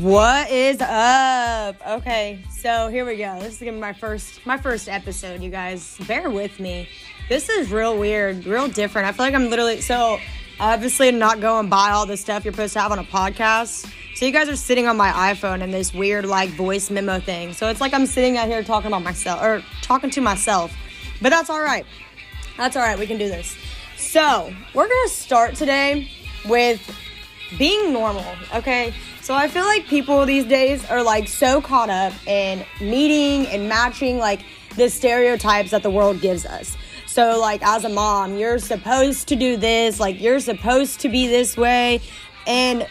What is up? Okay, so here we go. This is gonna be my first my first episode, you guys. Bear with me. This is real weird, real different. I feel like I'm literally so obviously not going buy all the stuff you're supposed to have on a podcast. So you guys are sitting on my iPhone and this weird like voice memo thing. So it's like I'm sitting out here talking about myself or talking to myself. But that's all right. That's all right. We can do this. So, we're to start today with being normal, okay? So I feel like people these days are like so caught up in meeting and matching like the stereotypes that the world gives us. So like as a mom, you're supposed to do this, like you're supposed to be this way. And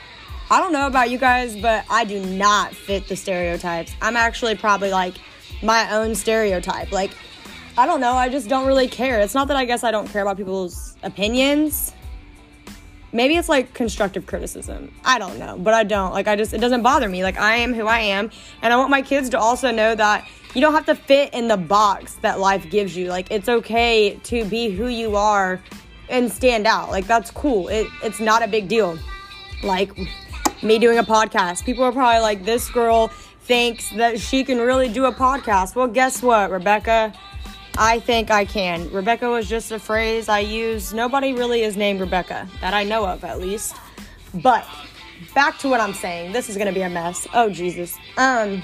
I don't know about you guys, but I do not fit the stereotypes. I'm actually probably like my own stereotype. Like I don't know, I just don't really care. It's not that I guess I don't care about people's opinions maybe it's like constructive criticism. I don't know, but I don't. Like I just it doesn't bother me. Like I am who I am, and I want my kids to also know that you don't have to fit in the box that life gives you. Like it's okay to be who you are and stand out. Like that's cool. It it's not a big deal. Like me doing a podcast. People are probably like this girl thinks that she can really do a podcast. Well, guess what, Rebecca? I think I can. Rebecca was just a phrase I use. Nobody really is named Rebecca, that I know of at least. But back to what I'm saying. This is gonna be a mess. Oh Jesus. Um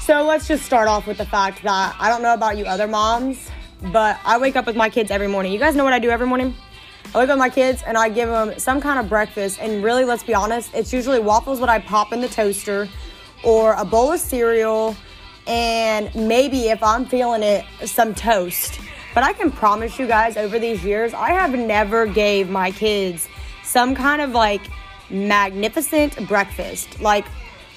so let's just start off with the fact that I don't know about you other moms, but I wake up with my kids every morning. You guys know what I do every morning? I wake up with my kids and I give them some kind of breakfast. And really, let's be honest, it's usually waffles that I pop in the toaster or a bowl of cereal and maybe if I'm feeling it, some toast. But I can promise you guys over these years, I have never gave my kids some kind of like magnificent breakfast. Like,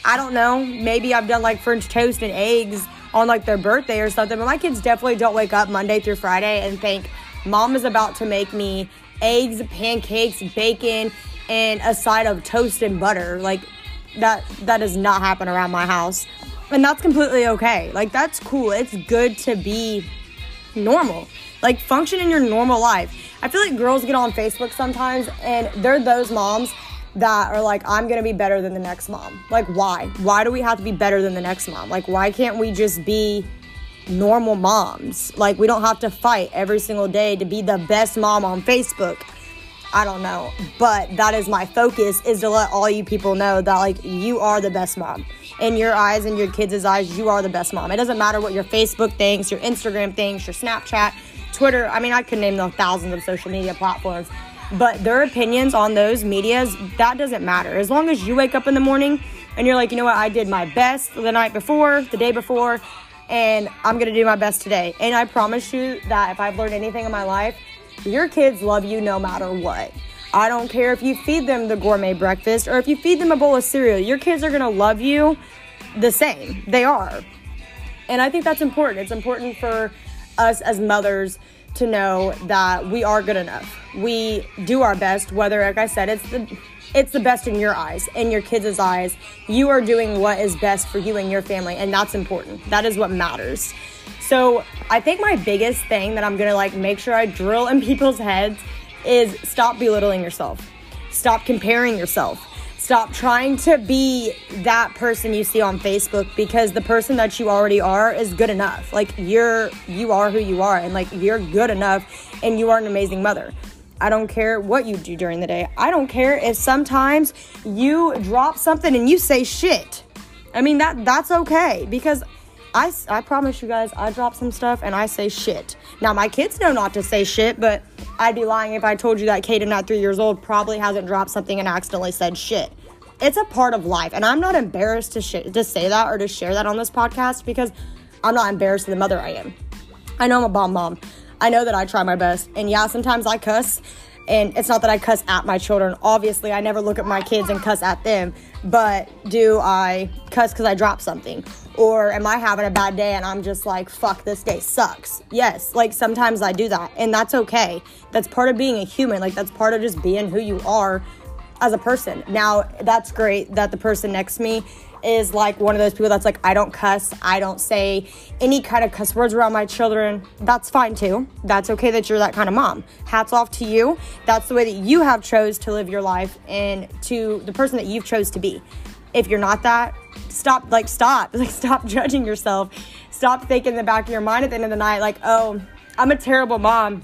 I don't know, maybe I've done like French toast and eggs on like their birthday or something, but my kids definitely don't wake up Monday through Friday and think mom is about to make me eggs, pancakes, bacon, and a side of toast and butter. Like that that does not happen around my house. And that's completely okay. Like, that's cool. It's good to be normal. Like, function in your normal life. I feel like girls get on Facebook sometimes and they're those moms that are like, I'm gonna be better than the next mom. Like, why? Why do we have to be better than the next mom? Like, why can't we just be normal moms? Like, we don't have to fight every single day to be the best mom on Facebook. I don't know. But that is my focus is to let all you people know that like you are the best mom. In your eyes and your kids' eyes, you are the best mom. It doesn't matter what your Facebook thinks, your Instagram thinks, your Snapchat, Twitter. I mean, I could name the thousands of social media platforms. But their opinions on those medias, that doesn't matter. As long as you wake up in the morning and you're like, you know what, I did my best the night before, the day before, and I'm gonna do my best today. And I promise you that if I've learned anything in my life, your kids love you no matter what. I don't care if you feed them the gourmet breakfast or if you feed them a bowl of cereal. Your kids are to love you the same. They are. And I think that's important. It's important for us as mothers to know that we are good enough. We do our best whether like I said it's the it's the best in your eyes, in your kids' eyes. You are doing what is best for you and your family and that's important. That is what matters. So I think my biggest thing that I'm gonna like make sure I drill in people's heads is stop belittling yourself. Stop comparing yourself. Stop trying to be that person you see on Facebook because the person that you already are is good enough. Like you're you are who you are and like you're good enough and you are an amazing mother. I don't care what you do during the day. I don't care if sometimes you drop something and you say shit. I mean that that's okay because I, I promise you guys, I drop some stuff and I say shit. Now, my kids know not to say shit, but I'd be lying if I told you that Kaden at three years old probably hasn't dropped something and accidentally said shit. It's a part of life, and I'm not embarrassed to, sh- to say that or to share that on this podcast because I'm not embarrassed of the mother I am. I know I'm a bomb mom. I know that I try my best, and yeah, sometimes I cuss, and it's not that I cuss at my children. Obviously, I never look at my kids and cuss at them, but do I cuss because I dropped something? Or am I having a bad day and I'm just like, fuck, this day sucks? Yes, like sometimes I do that, and that's okay. That's part of being a human. Like, that's part of just being who you are as a person. Now, that's great that the person next to me is like one of those people that's like, I don't cuss, I don't say any kind of cuss words around my children. That's fine too. That's okay that you're that kind of mom. Hats off to you. That's the way that you have chose to live your life and to the person that you've chose to be. If you're not that, stop, like, stop. Like, stop judging yourself. Stop thinking in the back of your mind at the end of the night, like, oh, I'm a terrible mom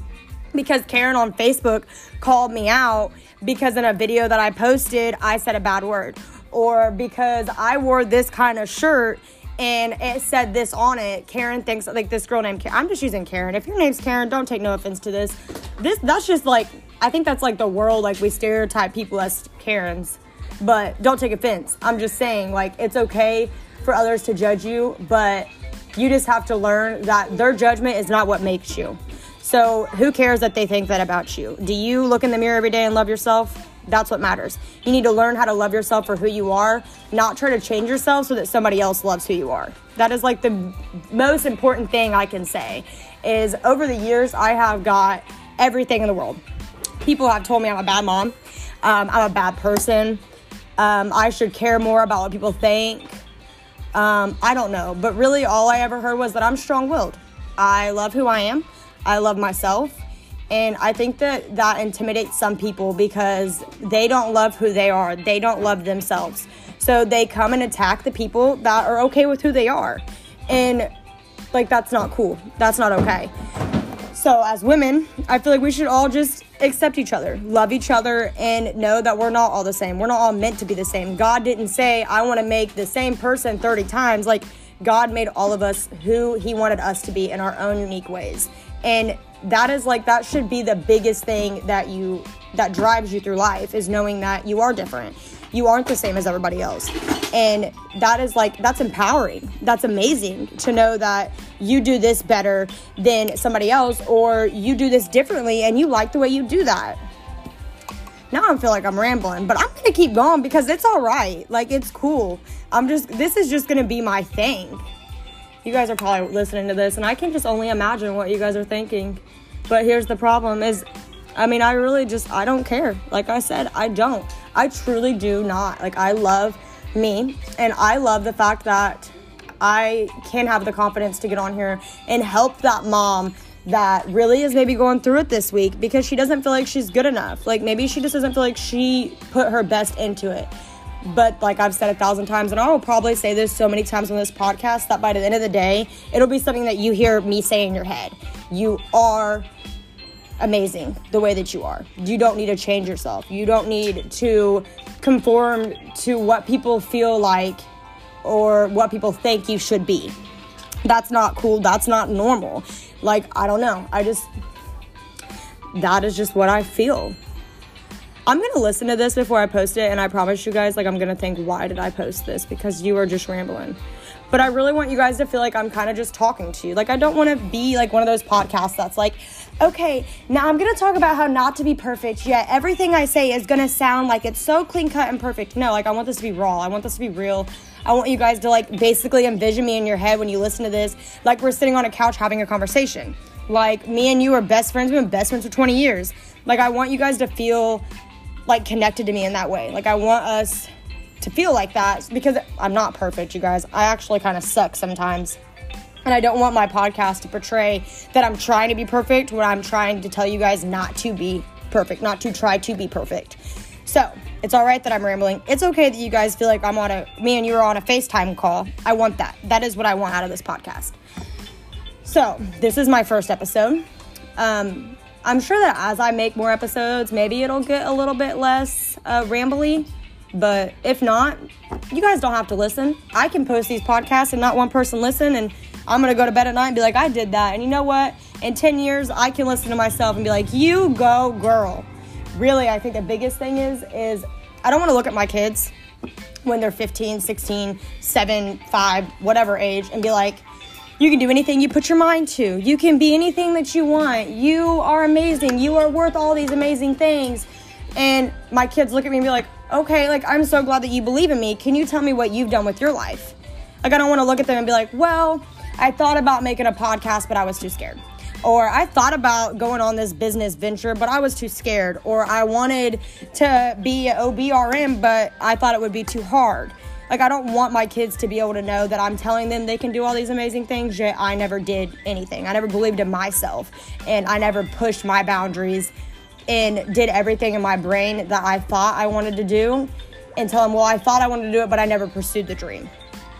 because Karen on Facebook called me out because in a video that I posted, I said a bad word. Or because I wore this kind of shirt and it said this on it. Karen thinks like this girl named Karen. I'm just using Karen. If your name's Karen, don't take no offense to this. This that's just like I think that's like the world like we stereotype people as Karens. But don't take offense. I'm just saying like it's okay for others to judge you, but you just have to learn that their judgment is not what makes you. So, who cares that they think that about you? Do you look in the mirror every day and love yourself? That's what matters. You need to learn how to love yourself for who you are, not try to change yourself so that somebody else loves who you are. That is like the most important thing I can say is over the years I have got everything in the world. People have told me I'm a bad mom. Um, I'm a bad person. Um, I should care more about what people think. Um, I don't know, but really all I ever heard was that I'm strong-willed. I love who I am. I love myself. And I think that that intimidates some people because they don't love who they are. They don't love themselves. So they come and attack the people that are okay with who they are. And like, that's not cool. That's not okay. So, as women, I feel like we should all just accept each other, love each other, and know that we're not all the same. We're not all meant to be the same. God didn't say, I want to make the same person 30 times. Like, God made all of us who He wanted us to be in our own unique ways. And that is like that should be the biggest thing that you that drives you through life is knowing that you are different. You aren't the same as everybody else. And that is like that's empowering. That's amazing to know that you do this better than somebody else or you do this differently and you like the way you do that. Now I feel like I'm rambling, but I'm to keep going because it's all right. Like it's cool. I'm just this is just to be my thing you guys are probably listening to this and I can just only imagine what you guys are thinking. But here's the problem is I mean, I really just I don't care. Like I said, I don't. I truly do not. Like I love me and I love the fact that I can have the confidence to get on here and help that mom that really is maybe going through it this week because she doesn't feel like she's good enough. Like maybe she just doesn't feel like she put her best into it. But like I've said a thousand times, and I will probably say this so many times on this podcast that by the end of the day, it'll be something that you hear me say in your head. You are amazing the way that you are. You don't need to change yourself. You don't need to conform to what people feel like or what people think you should be. That's not cool. That's not normal. Like, I don't know. I just, that is just what I feel. I'm gonna listen to this before I post it, and I promise you guys, like, I'm gonna think, why did I post this? Because you are just rambling. But I really want you guys to feel like I'm kind of just talking to you. Like, I don't wanna be like one of those podcasts that's like, okay, now I'm gonna talk about how not to be perfect, yet everything I say is gonna sound like it's so clean cut and perfect. No, like, I want this to be raw, I want this to be real. I want you guys to like basically envision me in your head when you listen to this, like we're sitting on a couch having a conversation. Like, me and you are best friends, we've been best friends for 20 years. Like, I want you guys to feel like connected to me in that way. Like I want us to feel like that because I'm not perfect, you guys. I actually kind of suck sometimes. And I don't want my podcast to portray that I'm trying to be perfect when I'm trying to tell you guys not to be perfect, not to try to be perfect. So, it's all right that I'm rambling. It's okay that you guys feel like I'm on a, me and you are on a FaceTime call. I want that. That is what I want out of this podcast. So, this is my first episode. Um, I'm sure that as I make more episodes, maybe it'll get a little bit less uh, rambly. But if not, you guys don't have to listen. I can post these podcasts and not one person listen, and I'm gonna go to bed at night and be like, I did that. And you know what? In 10 years, I can listen to myself and be like, you go, girl. Really, I think the biggest thing is, is I don't wanna look at my kids when they're 15, 16, 7, 5, whatever age, and be like, you can do anything you put your mind to. You can be anything that you want. You are amazing. You are worth all these amazing things. And my kids look at me and be like, okay, like, I'm so glad that you believe in me. Can you tell me what you've done with your life? Like, I don't want to look at them and be like, well, I thought about making a podcast, but I was too scared. Or I thought about going on this business venture, but I was too scared. Or I wanted to be an OBRN, but I thought it would be too hard. Like, I don't want my kids to be able to know that I'm telling them they can do all these amazing things, yet I never did anything. I never believed in myself, and I never pushed my boundaries and did everything in my brain that I thought I wanted to do. and tell them, well, I thought I wanted to do it, but I never pursued the dream.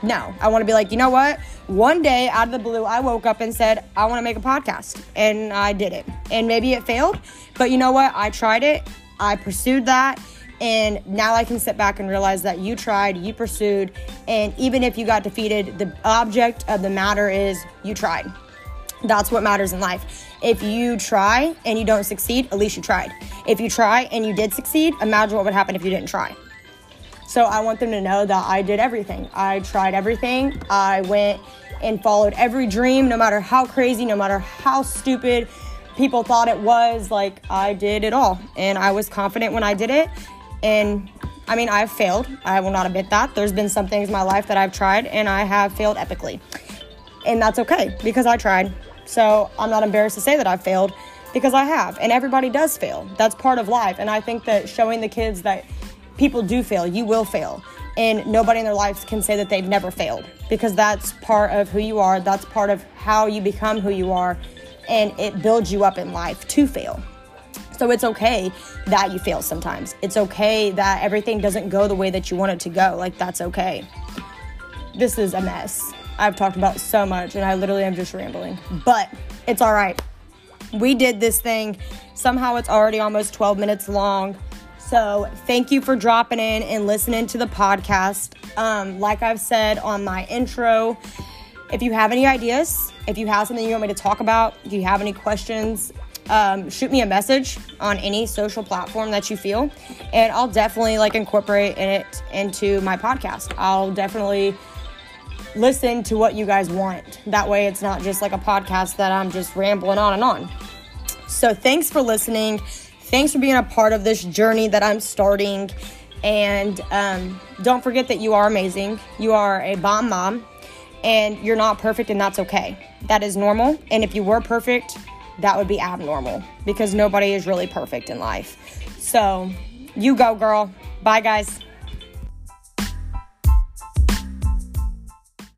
No, I want to be like, you know what? One day out of the blue, I woke up and said, I want to make a podcast. And I did it. And maybe it failed, but you know what? I tried it, I pursued that. And now I can sit back and realize that you tried, you pursued, and even if you got defeated, the object of the matter is you tried. That's what matters in life. If you try and you don't succeed, at least you tried. If you try and you did succeed, imagine what would happen if you didn't try. So I want them to know that I did everything. I tried everything. I went and followed every dream, no matter how crazy, no matter how stupid people thought it was. Like, I did it all. And I was confident when I did it. And I mean, I've failed. I will not admit that. There's been some things in my life that I've tried and I have failed epically. And that's okay because I tried. So I'm not embarrassed to say that I've failed because I have. And everybody does fail. That's part of life. And I think that showing the kids that people do fail, you will fail. And nobody in their lives can say that they've never failed because that's part of who you are. That's part of how you become who you are. And it builds you up in life to fail. So it's okay that you fail sometimes. It's okay that everything doesn't go the way that you want it to go. Like, that's okay. This is a mess. I've talked about so much and I literally am just rambling, but it's all right. We did this thing. Somehow it's already almost 12 minutes long. So, thank you for dropping in and listening to the podcast. Um, like I've said on my intro, if you have any ideas, if you have something you want me to talk about, if you have any questions, um, shoot me a message on any social platform that you feel, and I'll definitely like incorporate it into my podcast. I'll definitely listen to what you guys want. That way, it's not just like a podcast that I'm just rambling on and on. So, thanks for listening. Thanks for being a part of this journey that I'm starting. And um, don't forget that you are amazing. You are a bomb mom, and you're not perfect, and that's okay. That is normal. And if you were perfect, that would be abnormal because nobody is really perfect in life. So, you go, girl. Bye, guys.